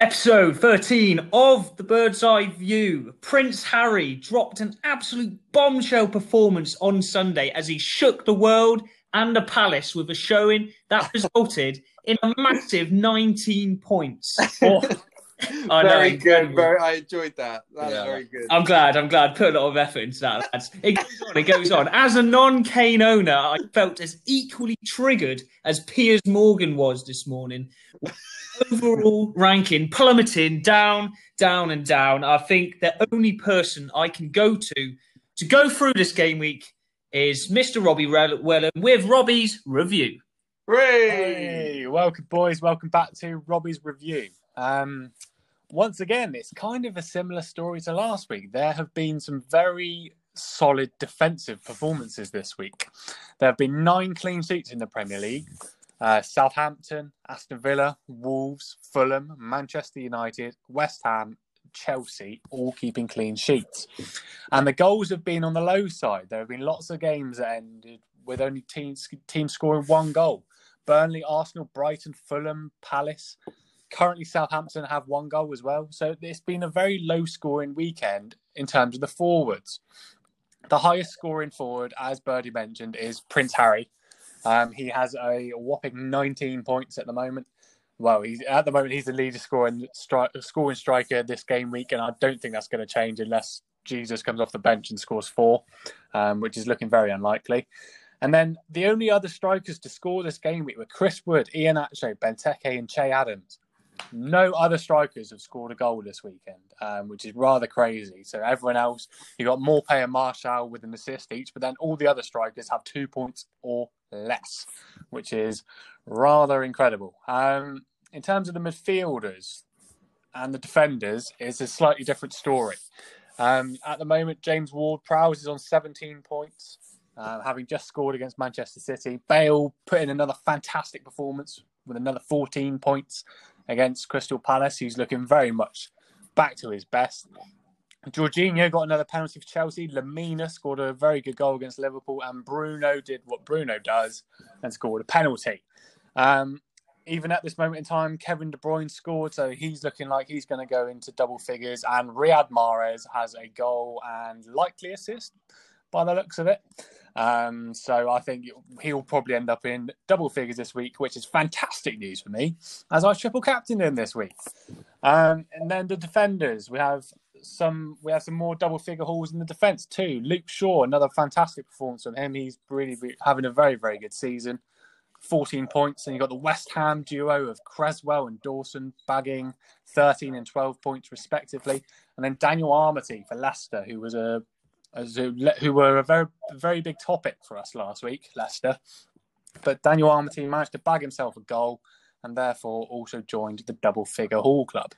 Episode 13 of The Birdseye View. Prince Harry dropped an absolute bombshell performance on Sunday as he shook the world and the palace with a showing that resulted in a massive 19 points. Oh. Oh, I very know, good. Very, I enjoyed that. That's yeah. very good. I'm glad. I'm glad. Put a lot of effort into that, lads. It goes on. It goes on. As a non-Kane owner, I felt as equally triggered as Piers Morgan was this morning overall ranking plummeting down, down, and down. I think the only person I can go to to go through this game week is Mr. Robbie Wellham with Robbie's review. Hey, welcome, boys. Welcome back to Robbie's review. Um, once again, it's kind of a similar story to last week. There have been some very solid defensive performances this week. There have been nine clean sheets in the Premier League. Uh, Southampton, Aston Villa, Wolves, Fulham, Manchester United, West Ham, Chelsea, all keeping clean sheets. And the goals have been on the low side. There have been lots of games that ended with only teams teams scoring one goal. Burnley, Arsenal, Brighton, Fulham, Palace. Currently, Southampton have one goal as well. So it's been a very low scoring weekend in terms of the forwards. The highest scoring forward, as Birdie mentioned, is Prince Harry um, he has a whopping 19 points at the moment. Well, he's at the moment he's the leader scoring stri- scoring striker this game week, and I don't think that's going to change unless Jesus comes off the bench and scores four, um, which is looking very unlikely. And then the only other strikers to score this game week were Chris Wood, Iheanacho, Benteke, and Che Adams. No other strikers have scored a goal this weekend, um, which is rather crazy. So everyone else, you got Maupay and Martial with an assist each, but then all the other strikers have two points or less, which is rather incredible. Um, in terms of the midfielders and the defenders, it's a slightly different story. Um, at the moment, James Ward-Prowse is on 17 points, uh, having just scored against Manchester City. Bale put in another fantastic performance with another 14 points against Crystal Palace, who's looking very much back to his best. Jorginho got another penalty for Chelsea. Lemina scored a very good goal against Liverpool, and Bruno did what Bruno does and scored a penalty. Um, even at this moment in time, Kevin De Bruyne scored, so he's looking like he's going to go into double figures. And Riyad Mahrez has a goal and likely assist by the looks of it. Um, so I think he'll probably end up in double figures this week, which is fantastic news for me, as I triple captain him this week. Um, and then the defenders, we have some we have some more double figure hauls in the defence too. Luke Shaw, another fantastic performance from him. He's really, really having a very, very good season. 14 points, and you've got the West Ham duo of Cresswell and Dawson bagging 13 and 12 points respectively, and then Daniel Amartey for Leicester, who was a who, who were a very very big topic for us last week, Leicester. But Daniel Amartey managed to bag himself a goal and therefore also joined the double figure Hall club.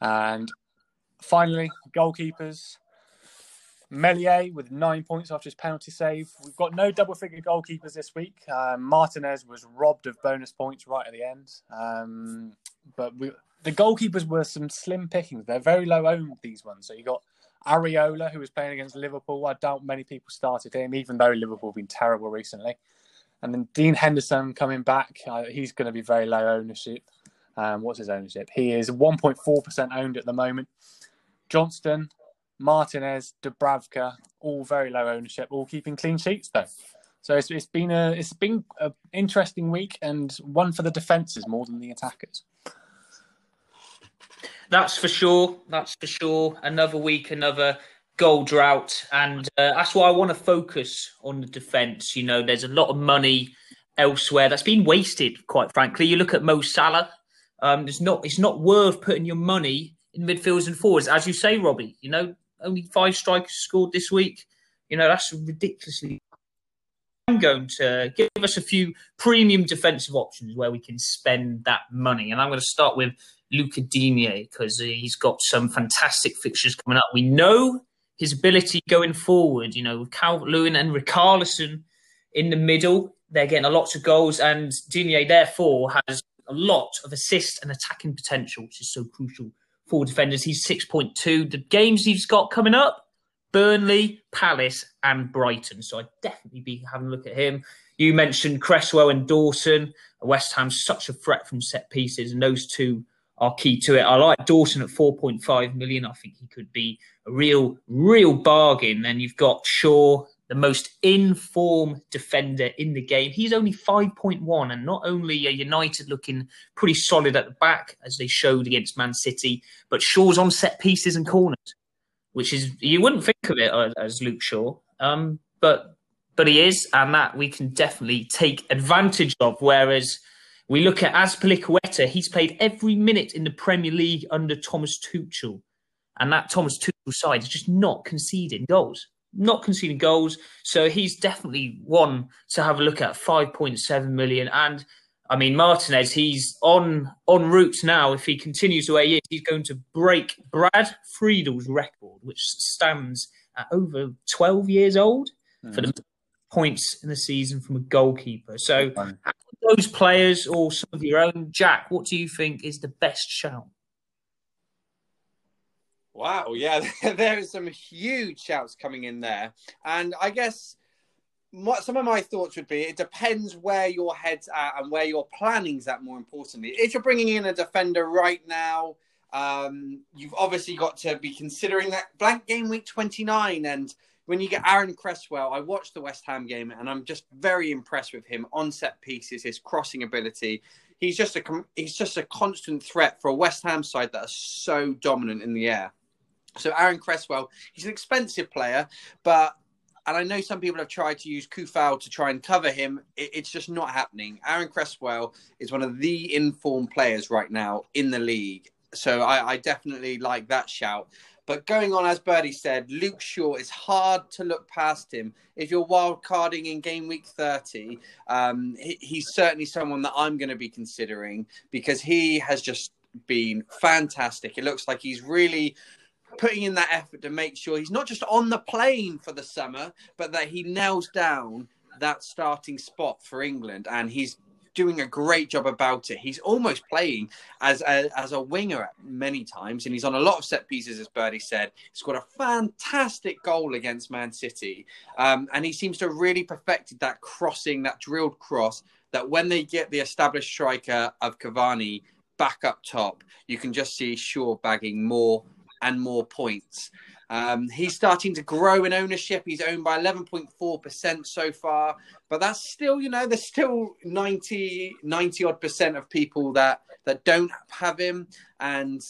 And finally, goalkeepers. Meslier with nine points after his penalty save. We've got no double figure goalkeepers this week. Um, Martinez was robbed of bonus points right at the end. Um, but we, the goalkeepers were some slim pickings. They're very low owned, these ones. So you got Areola, who was playing against Liverpool. I doubt many people started him, even though Liverpool have been terrible recently. And then Dean Henderson coming back. Uh, he's going to be very low ownership. Um, what's his ownership? He is 1.4% owned at the moment. Johnstone, Martinez, Dubravka, all very low ownership, all keeping clean sheets though. So it's, it's been a it's been an interesting week and one for the defences more than the attackers. That's for sure. That's for sure. Another week, another goal drought, and uh, that's why I want to focus on the defence. You know, there's a lot of money elsewhere that's been wasted. Quite frankly, you look at Mo Salah. Um, it's not it's not worth putting your money in midfields and forwards, as you say, Robbie. You know, only five strikers scored this week. You know, that's ridiculously. I'm going to give us a few premium defensive options where we can spend that money, and I'm going to start with Luca Digne because he's got some fantastic fixtures coming up. We know his ability going forward, you know, with Calvert Lewin and Richarlison in the middle, they're getting a lot of goals, and Digne therefore has a lot of assist and attacking potential, which is so crucial for defenders. He's 6.2. The games he's got coming up Burnley, Palace, and Brighton. So I'd definitely be having a look at him. You mentioned Cresswell and Dawson. West Ham's such a threat from set pieces, and those two are key to it. I like Dawson at 4.5 million. I think he could be a real, real bargain. Then you've got Shaw, the most in-form defender in the game. He's only 5.1, and not only are United looking pretty solid at the back, as they showed against Man City, but Shaw's on set pieces and corners, which is, you wouldn't think of it as Luke Shaw. Um, but but he is, and that we can definitely take advantage of. Whereas we look at Azpilicueta, he's played every minute in the Premier League under Thomas Tuchel, and that Thomas Tuchel side is just not conceding goals, not conceding goals. So he's definitely one to have a look at. Five point seven million, and I mean Martinez, he's on on route now. If he continues the way he is, he's going to break Brad Friedel's record, which stands at over twelve years old mm. for the points in the season from a goalkeeper. So, those players or some of your own, Jack, what do you think is the best shout? Wow, yeah, there are some huge shouts coming in there, and I guess what some of my thoughts would be: it depends where your head's at and where your planning's at. More importantly, if you're bringing in a defender right now. Um, you've obviously got to be considering that blank game week 29 and when you get Aaron Cresswell, I watched the West Ham game and I'm just very impressed with him on set pieces, his crossing ability. He's just a he's just a constant threat for a West Ham side that are so dominant in the air. So Aaron Cresswell, he's an expensive player, but and I know some people have tried to use Coufal to try and cover him. It, it's just not happening. Aaron Cresswell is one of the informed players right now in the league. So I, I definitely like that shout. But going on, as Birdie said, Luke Shaw is hard to look past him. If you're wild carding in game week 30, um, he, he's certainly someone that I'm going to be considering because he has just been fantastic. It looks like he's really putting in that effort to make sure he's not just on the plane for the summer, but that he nails down that starting spot for England. And he's doing a great job about it. He's almost playing as a, as a winger many times, and he's on a lot of set pieces, as Birdie said. He's got a fantastic goal against Man City, um, and he seems to have really perfected that crossing, that drilled cross. That when they get the established striker of Cavani back up top, you can just see Shaw bagging more and more points. Um, he's starting to grow in ownership. He's owned by 11.4% so far, but that's still, you know, there's still 90, 90 odd percent of people that, that don't have him. And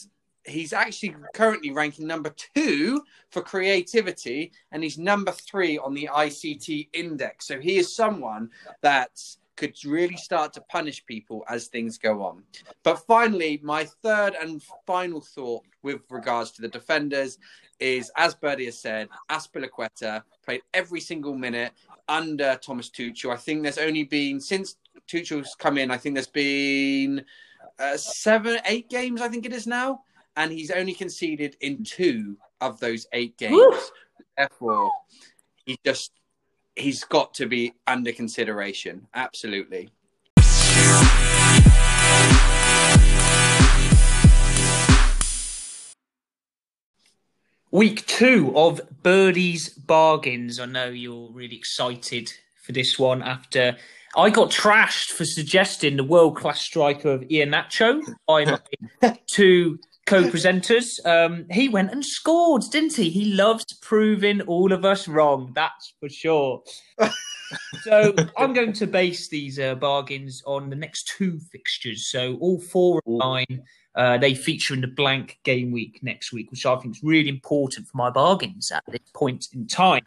he's actually currently ranking number two for creativity, and he's number three on the ICT index. So he is someone that's could really start to punish people as things go on. But finally, my third and final thought with regards to the defenders is, as Birdie has said, Azpilicueta played every single minute under Thomas Tuchel. I think there's only been, since Tuchel's come in, I think there's been uh, seven, eight games, I think it is now. And he's only conceded in two of those eight games. Woo! Therefore, he just, he's got to be under consideration. Absolutely. Week two of Birdie's Bargains. I know you're really excited for this one after I got trashed for suggesting the world class striker of Iheanacho by my two co presenters. Um, he went and scored, didn't he? He loves proving all of us wrong, that's for sure. so I'm going to base these uh, bargains on the next two fixtures. So all four of mine uh, they feature in the blank game week next week, which I think is really important for my bargains at this point in time.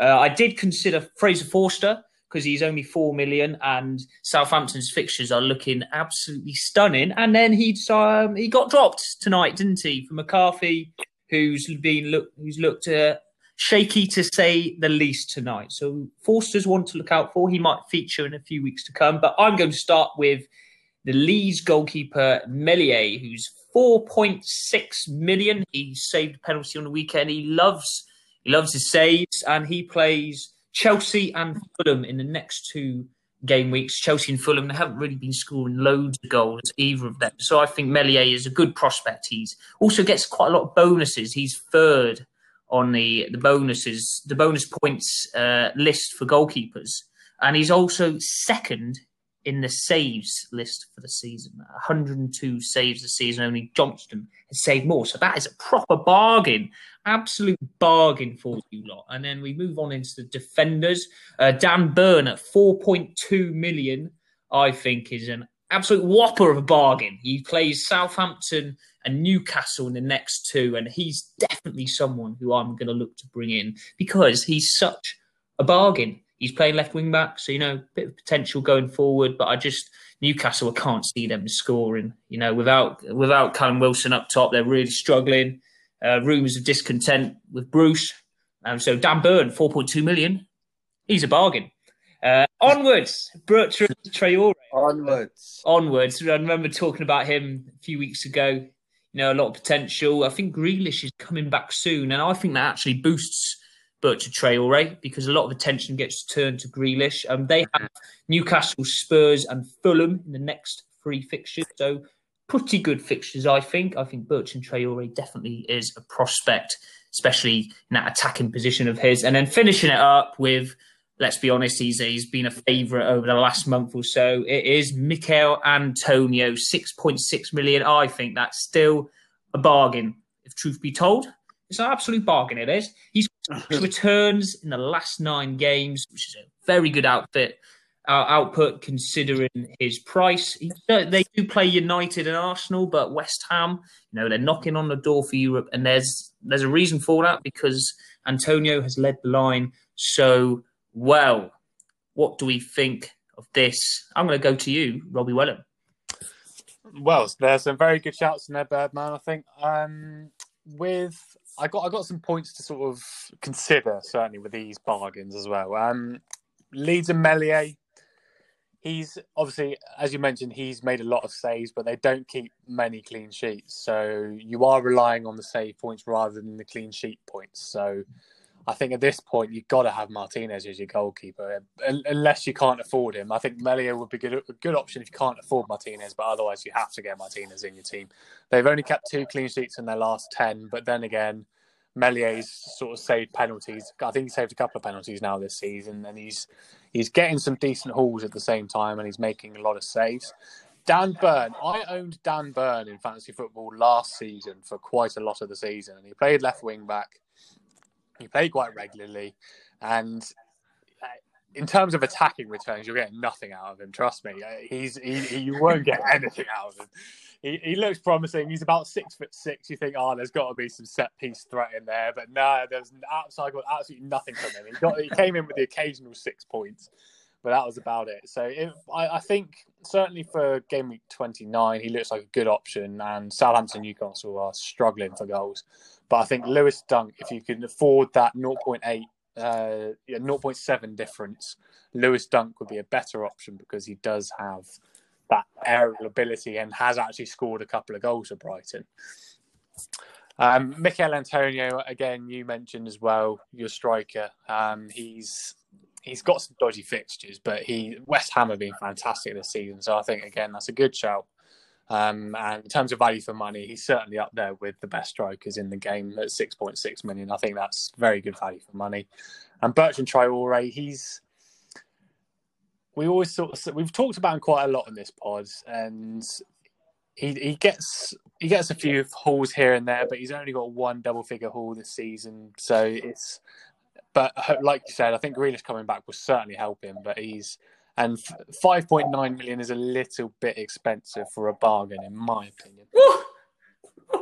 Uh, I did consider Fraser Forster because he's only four million, and Southampton's fixtures are looking absolutely stunning. And then he um, he got dropped tonight, didn't he, for McCarthy, who's been look who's looked uh, shaky to say the least tonight. So Forster's one to look out for. He might feature in a few weeks to come, but I'm going to start with the Leeds goalkeeper Meslier, who's 4.6 million. He saved a penalty on the weekend. He loves he loves his saves, and he plays Chelsea and Fulham in the next two game weeks. Chelsea and Fulham they haven't really been scoring loads of goals either of them. So I think Meslier is a good prospect. He's also gets quite a lot of bonuses. He's third on the the bonuses the bonus points uh, list for goalkeepers, and he's also second in the saves list for the season. 102 saves a season. Only Johnstone has saved more. So that is a proper bargain. Absolute bargain for you lot. And then we move on into the defenders. Uh, Dan Burn at 4.2 million, I think, is an absolute whopper of a bargain. He plays Southampton and Newcastle in the next two, and he's definitely someone who I'm going to look to bring in because he's such a bargain. He's playing left wing back, so you know, a bit of potential going forward. But I just Newcastle, I can't see them scoring. You know, without without Callum Wilson up top, they're really struggling. Uh, rumours of discontent with Bruce. Um, so Dan Burn, four point two million, he's a bargain. Uh, onwards, Bertrand Traore. Onwards. Onwards. I remember talking about him a few weeks ago. You know, a lot of potential. I think Grealish is coming back soon, and I think that actually boosts Bertrand Traore because a lot of attention gets turned to Grealish. Um, they have Newcastle, Spurs, and Fulham in the next three fixtures, so pretty good fixtures, I think. I think Bertrand Traore definitely is a prospect, especially in that attacking position of his. And then finishing it up with, let's be honest, he's he's been a favourite over the last month or so. It is Michail Antonio, six point six million. I think that's still a bargain, if truth be told. It's an absolute bargain. It is. He's returns in the last nine games, which is a very good outfit uh, output considering his price. He, they do play United and Arsenal, but West Ham, you know, they're knocking on the door for Europe, and there's there's a reason for that because Antonio has led the line so well. What do we think of this? I'm going to go to you, Robbie Wellham. Well, there's some very good shouts in there, Birdman. I think um, with I got I got some points to sort of consider certainly with these bargains as well. Um, Leeds and Meslier, he's obviously as you mentioned he's made a lot of saves, but they don't keep many clean sheets. So you are relying on the save points rather than the clean sheet points. So I think at this point you've got to have Martinez as your goalkeeper, unless you can't afford him. I think Meslier would be good, a good option if you can't afford Martinez, but otherwise you have to get Martinez in your team. They've only kept two clean sheets in their last ten, but then again, Meslier's sort of saved penalties. I think he saved a couple of penalties now this season, and he's he's getting some decent hauls at the same time, and he's making a lot of saves. Dan Burn, I owned Dan Burn in fantasy football last season for quite a lot of the season, and he played left wing back he played quite regularly, and uh, in terms of attacking returns, you're getting nothing out of him. Trust me, uh, he's he, he you won't get anything out of him. He, he looks promising. He's about six foot six. You think, oh, there's got to be some set piece threat in there, but no, there's got absolutely nothing from him. He got he came in with the occasional six points, but that was about it. So if, I, I think certainly for game week 29, he looks like a good option, and Southampton Newcastle are struggling for goals. But I think Lewis Dunk, if you can afford that 0.8, uh, yeah, 0.7 difference, Lewis Dunk would be a better option because he does have that aerial ability and has actually scored a couple of goals for Brighton. Um, Michail Antonio, again, you mentioned as well, your striker. Um, he's he's got some dodgy fixtures, but he West Ham have been fantastic this season. So I think again that's a good shout. Um, and in terms of value for money, he's certainly up there with the best strikers in the game at 6.6 million. I think that's very good value for money. And Bertrand Traore, he's we always sort of we've talked about him quite a lot in this pod, and he he gets he gets a few hauls here and there, but he's only got one double figure haul this season. So it's but like you said, I think Grealish coming back will certainly help him. But he's and 5.9 million is a little bit expensive for a bargain, in my opinion.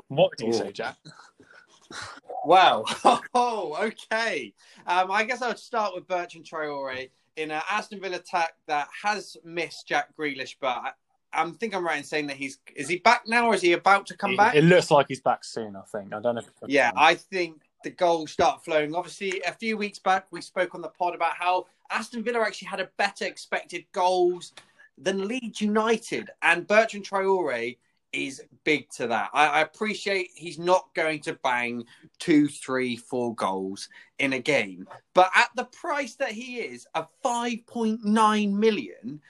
what do you say, Jack? Wow. Oh, okay. Um, I guess I would start with Bertrand Traore in an Aston Villa attack that has missed Jack Grealish, but I, I think I'm right in saying that he's is he back now or is he about to come it, back? It looks like he's back soon. I think. I don't know. yeah, I think the goals start flowing. Obviously, a few weeks back, we spoke on the pod about how Aston Villa actually had a better expected goals than Leeds United, and Bertrand Traore is big to that. I, I, appreciate he's not going to bang two, three, four goals in a game, but at the price that he is, of 5.9 million,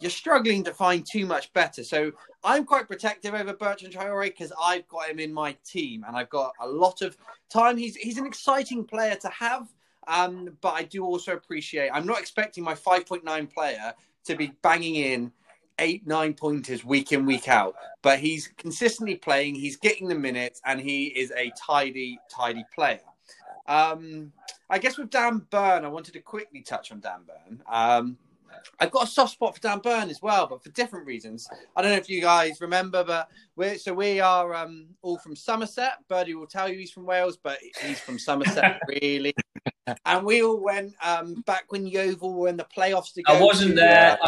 you're struggling to find too much better. So I'm quite protective over Bertrand Traore because I've got him in my team and I've got a lot of time. He's he's an exciting player to have, um, but I do also appreciate. I'm not expecting my 5.9 player to be banging in eight, nine pointers week in, week out. But he's consistently playing, he's getting the minutes, and he is a tidy, tidy player. Um, I guess with Dan Burn, I wanted to quickly touch on Dan Burn. Um, I've got a soft spot for Dan Burn as well, but for different reasons. I don't know if you guys remember, but we're so we are um, all from Somerset. Birdie will tell you he's from Wales, but he's from Somerset, really. And we all went um, back when Yeovil were in the playoffs together. I wasn't there.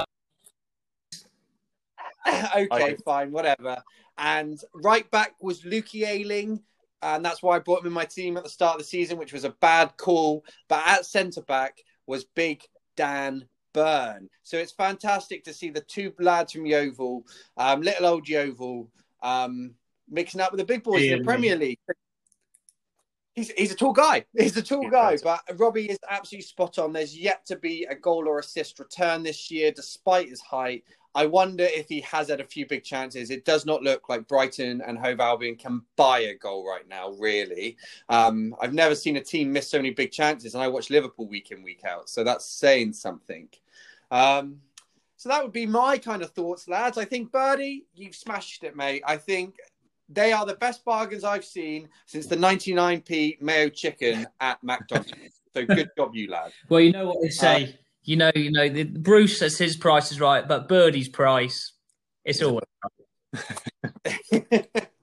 okay, Okay. fine, whatever. And right back was Lukey Ayling, and that's why I brought him in my team at the start of the season, which was a bad call. But at centre back was Big Dan Burn. So it's fantastic to see the two lads from Yeovil, um, little old Yeovil, um, mixing up with the big boys in the. Premier League. He's, he's a tall guy. He's a tall Yeah, guy, but Robbie is absolutely spot on. There's yet to be a goal or assist return this year, despite his height. I wonder if he has had a few big chances. It does not look like Brighton and Hove Albion can buy a goal right now, really. Um, I've never seen a team miss so many big chances, and I watch Liverpool week in, week out. So that's saying something. Um, so that would be my kind of thoughts, lads. I think, Birdie, you've smashed it, mate. I think they are the best bargains I've seen since the 99p Mayo chicken at McDonald's. so good job, you lad. Well, you know what they say. you know, you know. The, Bruce says his price is right, but Birdie's price, it's always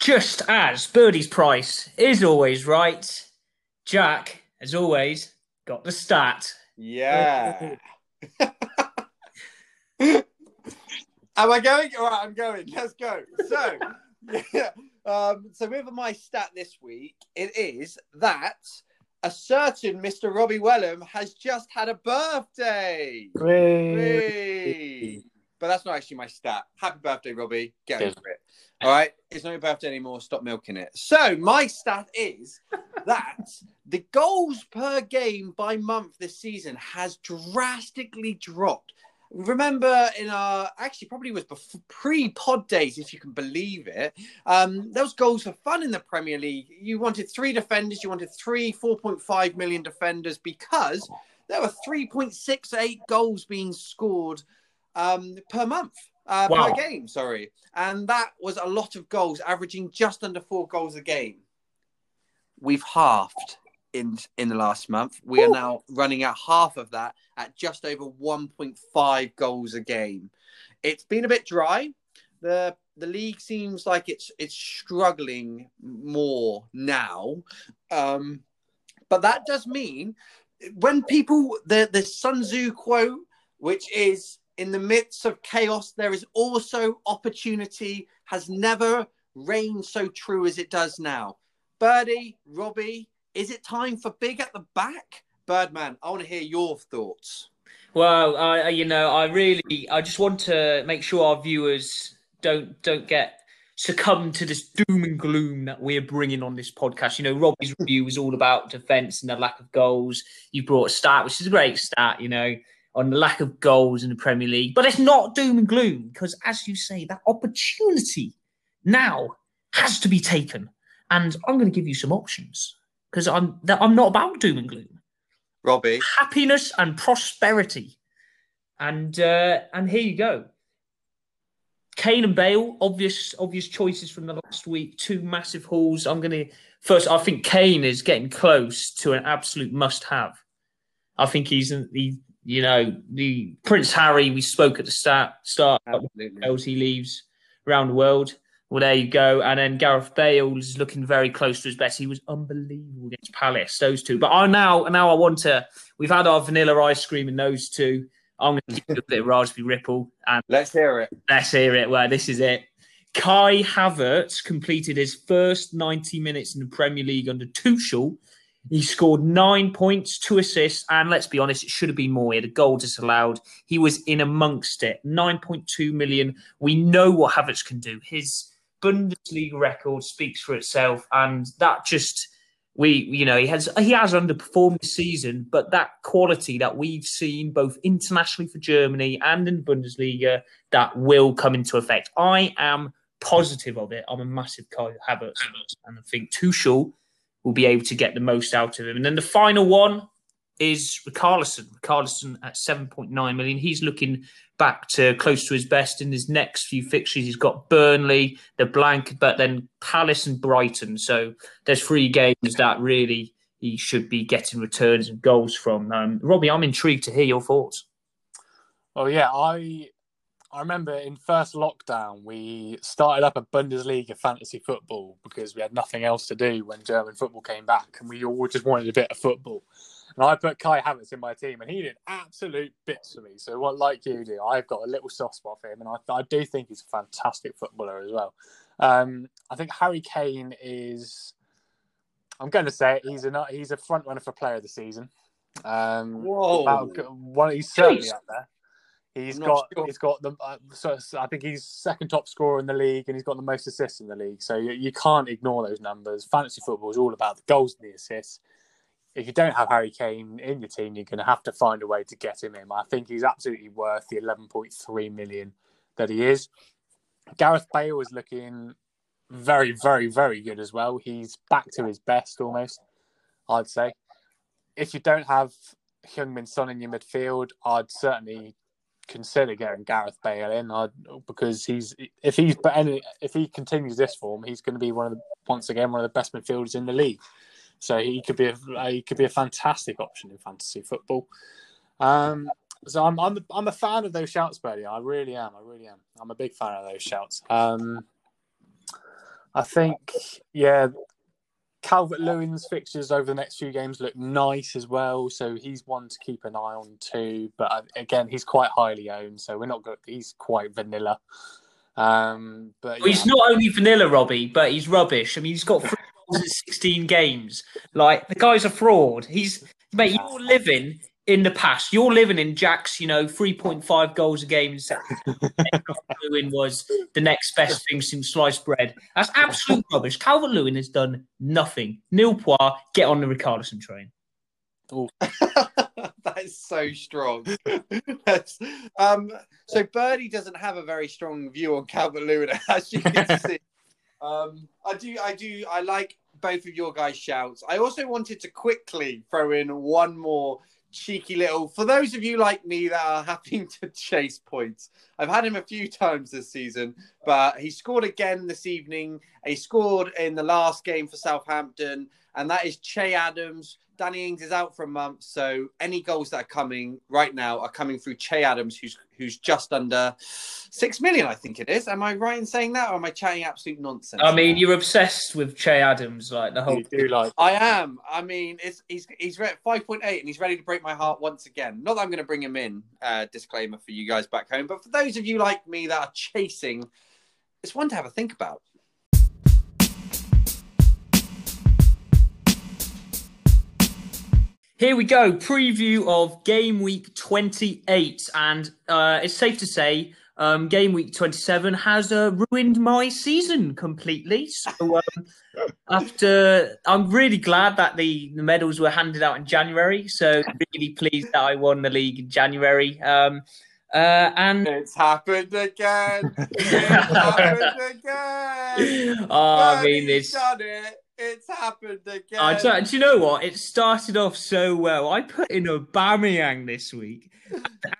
just as Birdie's price is always right. Jack, as always, got the stat. Yeah. Am I going? All right, I'm going. Let's go. So, yeah. Um, so with my stat this week, it is that a certain Mr. Robbie Wellham has just had a birthday. Hey. But that's not actually my stat. Happy birthday, Robbie. Get Cheers. over it. All right. It's not your birthday anymore. Stop milking it. So, my stat is that the goals per game by month this season has drastically dropped. Remember, in our actually probably was pre-pod days, if you can believe it. Um, those goals for fun in the Premier League. You wanted three defenders. You wanted three 4.5 million defenders because there were 3.68 goals being scored um, per month, uh, Wow. per game. Sorry, and that was a lot of goals, averaging just under four goals a game. We've halved in in the last month. We are now running at half of that at just over 1.5 goals a game. It's been a bit dry. the The league seems like it's it's struggling more now, um, but that does mean when people the the Sun Tzu quote, which is in the midst of chaos, there is also opportunity. Has never reigned so true as it does now. Birdie, Robbie, is it time for big at the back? Birdman, I want to hear your thoughts. Well, I, you know, I really, I just want to make sure our viewers don't don't get succumb to this doom and gloom that we're bringing on this podcast. You know, Robbie's review was all about defense and the lack of goals. You brought a stat, which is a great stat, you know, on the lack of goals in the Premier League. But it's not doom and gloom because, as you say, that opportunity now has to be taken. And I'm going to give you some options because I'm I'm not about doom and gloom Robbie, happiness and prosperity. And uh, and here you go. Kane and Bale, obvious obvious choices from the last week. Two massive hauls. I'm going to first. I think Kane is getting close to an absolute must-have. I think he's the you know the Prince Harry. We spoke at the start start else he leaves around the world. Well, there you go. And then Gareth Bale is looking very close to his best. He was unbelievable against Palace, those two. But I now, now I want to. We've had our vanilla ice cream in those two. I'm going to give a bit of raspberry ripple, and Let's hear it. let's hear it. Well, this is it. Kai Havertz completed his first 90 minutes in the Premier League under Tuchel. He scored nine points, two assists, and let's be honest, it should have been more. He had a goal disallowed. He was in amongst it. 9.2 million. We know what Havertz can do. His Bundesliga record speaks for itself, and that just we you know he has he has underperformed this season, but that quality that we've seen both internationally for Germany and in Bundesliga that will come into effect. I am positive of it, I'm a massive Havertz, and I think Tuchel will be able to get the most out of him. And then the final one is Richarlison. Richarlison at 7.9 million. He's looking back to close to his best in his next few fixtures. He's got Burnley, the blank, but then Palace and Brighton. So there's three games that really he should be getting returns and goals from. Um, Robbie, I'm intrigued to hear your thoughts. Oh yeah, I I remember in first lockdown we started up a Bundesliga fantasy football because we had nothing else to do when German football came back, and we all just wanted a bit of football. And I put Kai Havertz in my team, and he did absolute bits for me. So, what like you do, I've got a little soft spot for him, and I, I do think he's a fantastic footballer as well. Um, I think Harry Kane is. I'm going to say it, he's a he's a front runner for Player of the Season. Um, Whoa! About, one, he's certainly Jeez. up there. He's got sure. he's got the uh, so, I think he's second top scorer in the league and he's got the most assists in the league. So you, you can't ignore those numbers. Fantasy football is all about the goals and the assists. If you don't have Harry Kane in your team, you're going to have to find a way to get him in. I think he's absolutely worth the 11.3 million that he is. Gareth Bale is looking very, very, very good as well. He's back to his best almost, I'd say. If you don't have Heung-Min Son in your midfield, I'd certainly consider getting Gareth Bale in I'd, because he's if he's but any, if he continues this form, he's going to be one of the once again one of the best midfielders in the league. So he could be a he could be a fantastic option in fantasy football. Um, so I'm I'm I'm a fan of those shouts, Bertie. I really am. I really am. I'm a big fan of those shouts. Um, I think yeah, Calvert Lewin's fixtures over the next few games look nice as well, so he's one to keep an eye on too. But uh, again, he's quite highly owned, so we're not good. He's quite vanilla. Um, but Well, he's not only vanilla, Robbie, but he's rubbish. I mean, he's got three goals in 16 games. Like, the guy's a fraud. He's, mate, you're living in the past. You're living in Jack's, you know, 3.5 goals a game. Lewin was the next best thing since sliced bread. That's absolute rubbish. Calvert Lewin has done nothing. Nil poir, get on the Richarlison train. that is so strong. That's- um, so Birdie doesn't have a very strong view on Calvert Lewin, as you can see. Um, I do, I do, I like both of your guys' shouts. I also wanted to quickly throw in one more cheeky little. For those of you like me that are having to chase points, I've had him a few times this season, but he scored again this evening. He scored in the last game for Southampton, and that is Che Adams. Danny Ings is out for a month, so any goals that are coming right now are coming through Che Adams, who's who's just under six million, I think it is. Am I right in saying that, or am I chatting absolute nonsense? I mean, you're obsessed with Che Adams, like the whole. You do like I am. I mean, it's he's he's re- five point eight, and he's ready to break my heart once again. Not that I'm going to bring him in. Uh, disclaimer for you guys back home, but for those of you like me that are chasing, it's one to have a think about. Here we go. Preview of game week 28. And uh, it's safe to say um, game week 27 has uh, ruined my season completely. So um, after, I'm really glad that the, the medals were handed out in January. So really pleased that I won the league in January. Um, uh, and It's happened again. It's happened again. oh, I mean, Bernie's it's. done it. It's happened again. I don't, do you know what? It started off so well. I put in Aubameyang this week.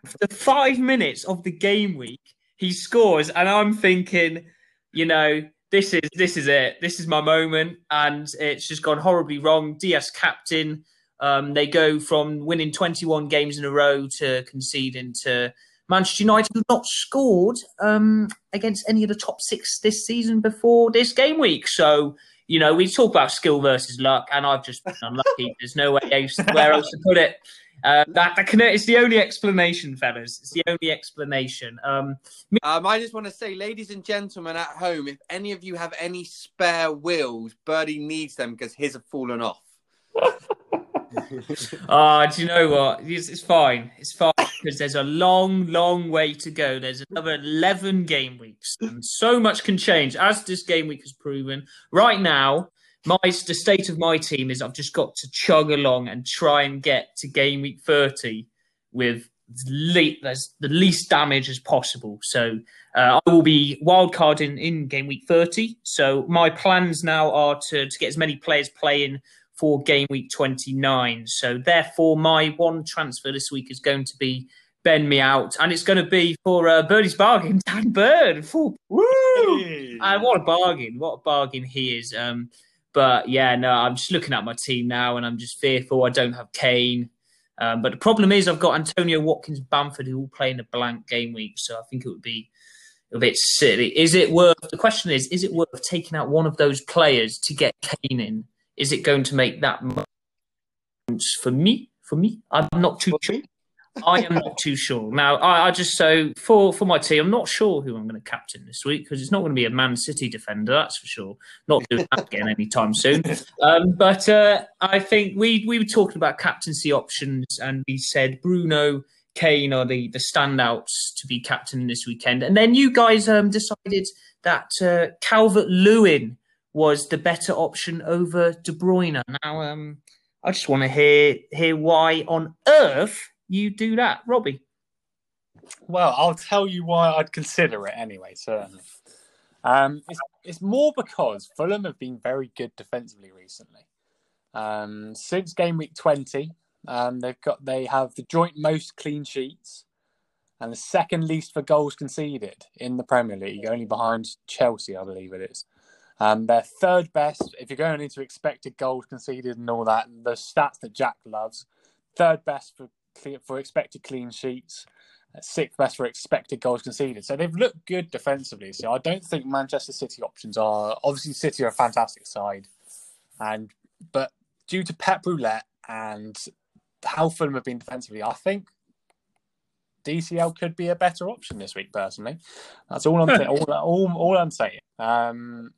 After five minutes of the game week, he scores, and I'm thinking, you know, this is this is it. This is my moment, and it's just gone horribly wrong. Dias captain. Um, they go from winning 21 games in a row to conceding to Manchester United, have not scored um, against any of the top six this season before this game week. So you know, we talk about skill versus luck, and I've just been unlucky. There's no way else, where else to put it. Uh, that that can, it's the only explanation, fellas. It's the only explanation. Um, Um, I just want to say, ladies and gentlemen at home, if any of you have any spare wheels, Birdie needs them because his have fallen off. Ah, do you know what? It's, it's fine. It's fine because there's a long, long way to go. There's another 11 game weeks, and so much can change, as this game week has proven. Right now, my the state of my team is I've just got to chug along and try and get to game week 30 with le- the least damage as possible. So uh, I will be wildcarding in game week 30. So my plans now are to, to get as many players playing for game week 29. So therefore, my one transfer this week is going to be Ben Mee Out, and it's going to be for uh, Birdie's bargain, Dan Bird. For, woo! Uh, what a bargain! What a bargain he is. Um, but yeah, no, I'm just looking at my team now, and I'm just fearful. I don't have Kane. Um, but the problem is, I've got Antonio Watkins, Bamford, who all play in a blank game week. So I think it would be a bit silly. Is it worth? The question is: Is it worth taking out one of those players to get Kane in? Is it going to make that much for me? For me, I'm not too sure. I am not too sure. Now, I, I, just so for for my team, I'm not sure who I'm going to captain this week because it's not going to be a Man City defender, that's for sure. Not doing that again anytime soon. Um, but uh, I think we we were talking about captaincy options, and we said Bruno, Kane are the the standouts to be captain this weekend, and then you guys um, decided that uh, Calvert Lewin was the better option over De Bruyne. Now, um, I just want to hear hear why on earth you do that, Robbie? Well, I'll tell you why I'd consider it anyway, certainly. Um, it's, it's more because Fulham have been very good defensively recently. Um, since game week 20, um, they've got they have the joint most clean sheets and the second least for goals conceded in the Premier League, only behind Chelsea, I believe it is. Um, they're third best if you're going into expected goals conceded and all that. The stats that Jack loves, third best for for expected clean sheets, sixth best for expected goals conceded. So they've looked good defensively. So I don't think Manchester City options are obviously City are a fantastic side, and but due to Pep Roulette and how Fulham have been defensively, I think DCL could be a better option this week. Personally, that's all I'm saying. all, all, all I'm saying. Um,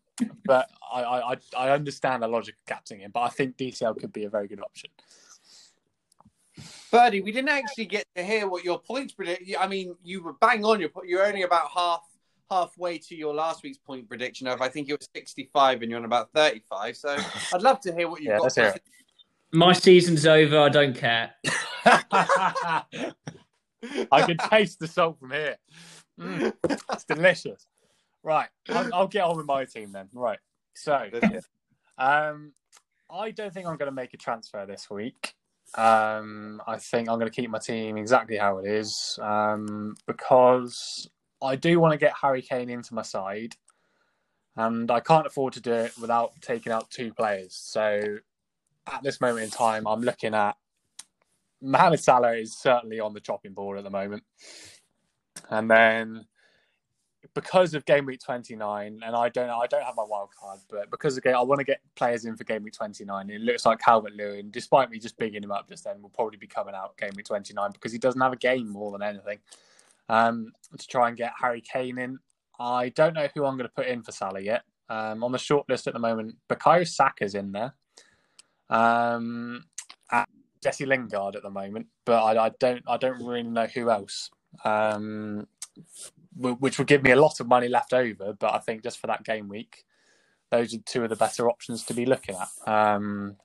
but I, I I understand the logic of captaining him, but I think DCL could be a very good option. Birdie, we didn't actually get to hear what your points predict. I mean, you were bang on. You're you're only about half halfway to your last week's point prediction of I think it was 65 and you're on about 35. So I'd love to hear what you've yeah, got. My season's over. I don't care. I can taste the salt from here. Mm, it's delicious. Right, I'll, I'll, get on with my team then. Right, so um, I don't think I'm going to make a transfer this week. Um, I think I'm going to keep my team exactly how it is um, because I do want to get Harry Kane into my side, and I can't afford to do it without taking out two players. So at this moment in time, I'm looking at Mohamed Salah is certainly on the chopping board at the moment, and then because of game week 29 and i don't i don't have my wild card but because again i want to get players in for game week 29 it looks like calvert lewin despite me just bigging him up just then will probably be coming out game week 29 because he doesn't have a game more than anything. Um, to try and get harry kane in i don't know who i'm going to put in for salah yet. Um, on the short list at the moment Bukayo Saka's in there. Um, Jesse Lingard at the moment but I, I, don't I don't really know who else. Um, which would give me a lot of money left over. But I think just for that game week, those are two of the better options to be looking at. Um,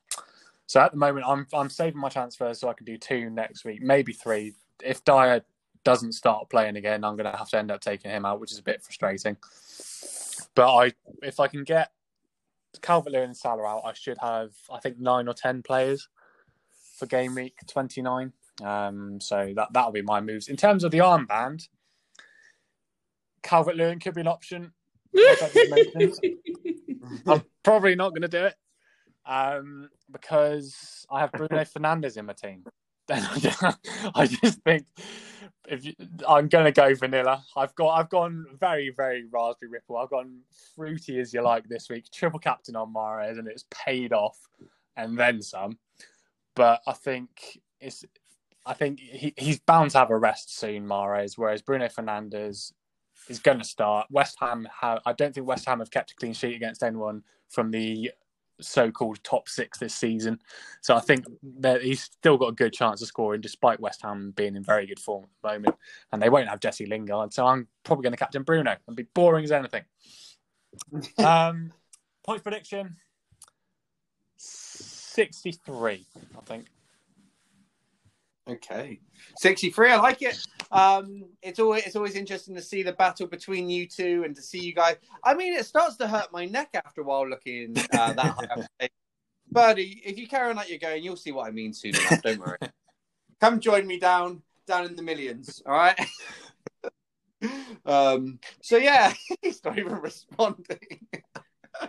so at the moment, I'm I'm saving my transfers so I can do two next week, maybe three. If Dier doesn't start playing again, I'm going to have to end up taking him out, which is a bit frustrating. But I, if I can get Calvert Lewin and Salah out, I should have I think nine or ten players for game week 29. Um, so that that'll be my moves in terms of the armband. Calvert Lewin could be an option. I'm probably not going to do it um, because I have Bruno Fernandes in my team. I just think if you, I'm going to go vanilla. I've got I've gone very very raspberry ripple. I've gone fruity as you like this week. Triple captain on Mahrez and it's paid off, and then some. But I think it's I think he, he's bound to have a rest soon, Mahrez. Whereas Bruno Fernandes is going to start. West Ham have, I don't think West Ham have kept a clean sheet against anyone from the so-called top six this season. So I think that he's still got a good chance of scoring, despite West Ham being in very good form at the moment. And they won't have Jesse Lingard, so I'm probably going to captain Bruno and be boring as anything. um, points prediction: sixty-three, I think. Okay, sixty-three. I like it. Um, it's always it's always interesting to see the battle between you two and to see you guys. I mean, it starts to hurt my neck after a while looking uh, that high. Birdie, if you carry on like you're going, you'll see what I mean soon enough. Don't worry. Come join me down down in the millions. All right. um. So yeah, he's not even responding.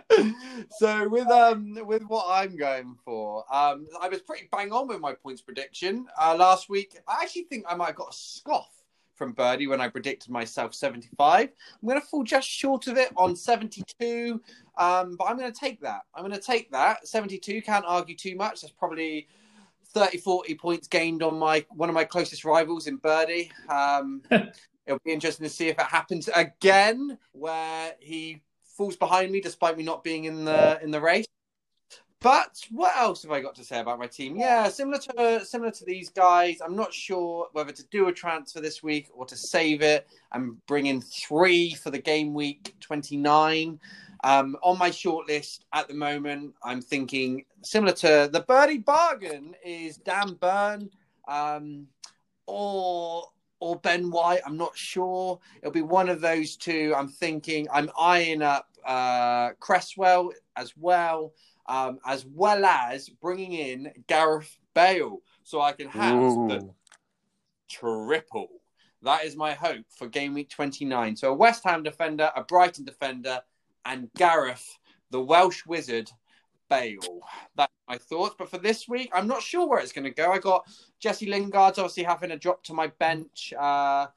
so with um with what I'm going for, um, I was pretty bang on with my points prediction uh, last week. I actually think I might have got a scoff from Birdy when I predicted myself 75. I'm going to fall just short of it on 72, um, but I'm going to take that. I'm going to take that 72. Can't argue too much. That's probably 30, 40 points gained on my one of my closest rivals in Birdy. Um, it'll be interesting to see if it happens again, where he falls behind me despite me not being in the in the race. But what else have I got to say about my team? Yeah, similar to similar to these guys. I'm not sure whether to do a transfer this week or to save it and bring in three for the game week 29. Um, on my shortlist at the moment, I'm thinking similar to the Birdy bargain is Dan Burn um, or or Ben White. I'm not sure. It'll be one of those two. I'm thinking. I'm eyeing up uh, Cresswell as well, um, as well as bringing in Gareth Bale, so I can have Ooh. the triple. That is my hope for game week 29. So a West Ham defender, a Brighton defender, and Gareth, the Welsh wizard, Bale. That's my thoughts. But for this week, I'm not sure where it's going to go. I got Jesse Lingard's obviously having a drop to my bench. Uh,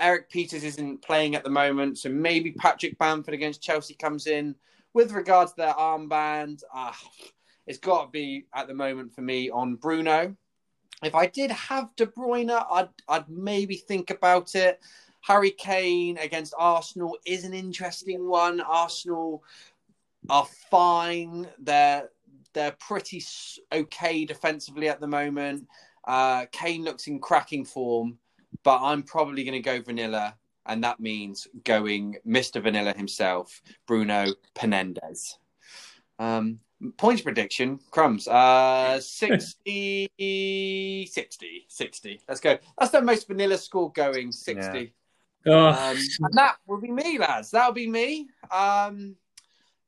Eric Peters isn't playing at the moment, so maybe Patrick Bamford against Chelsea comes in. With regards to their armband, uh, it's got to be at the moment for me on Bruno. If I did have De Bruyne, I'd I'd maybe think about it. Harry Kane against Arsenal is an interesting one. Arsenal are fine. They're they're pretty okay defensively at the moment. Uh, Kane looks in cracking form, but I'm probably going to go vanilla, and that means going Mr. Vanilla himself, Bruno Fernandes. Um, points prediction, crumbs. Uh, 60, 60, 60. Let's go. That's the most vanilla score going, 60. Oh, Um, and that will be me, lads. That'll be me. Um,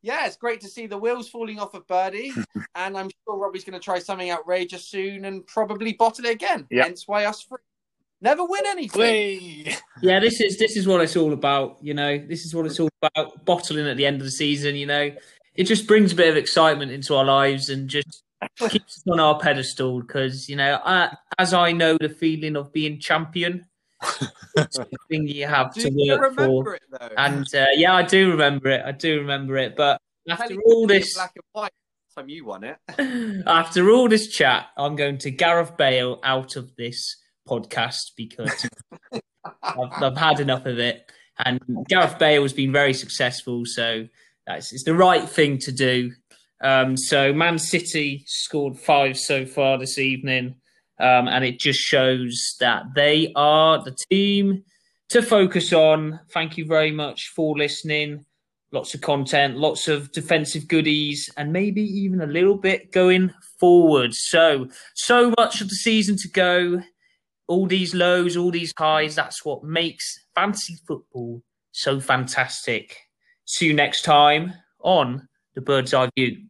yeah, it's great to see the wheels falling off of Birdy, and I'm sure Robbie's going to try something outrageous soon and probably bottle it again. Yep. Hence why us three never win anything. Whey! yeah, this is this is what it's all about. You know, this is what it's all about. Bottling at the end of the season. You know, it just brings a bit of excitement into our lives and just keeps us on our pedestal. Because you know, I, as I know the feeling of being champion, something you have Do to you work for. it though? And uh, yeah, I do remember it. I do remember it. But after all this, black and white time you won it. after all this chat, I'm going to Gareth Bale out of this podcast because I've, I've had enough of it. And Gareth Bale has been very successful, so that's it's the right thing to do. Um, so Man City scored five so far this evening, um, and it just shows that they are the team to focus on. Thank you very much for listening. Lots of content, lots of defensive goodies, and maybe even a little bit going forward. So, so much of the season to go all these lows, all these highs. That's what makes fantasy football so fantastic. See you next time on the Birdseye View.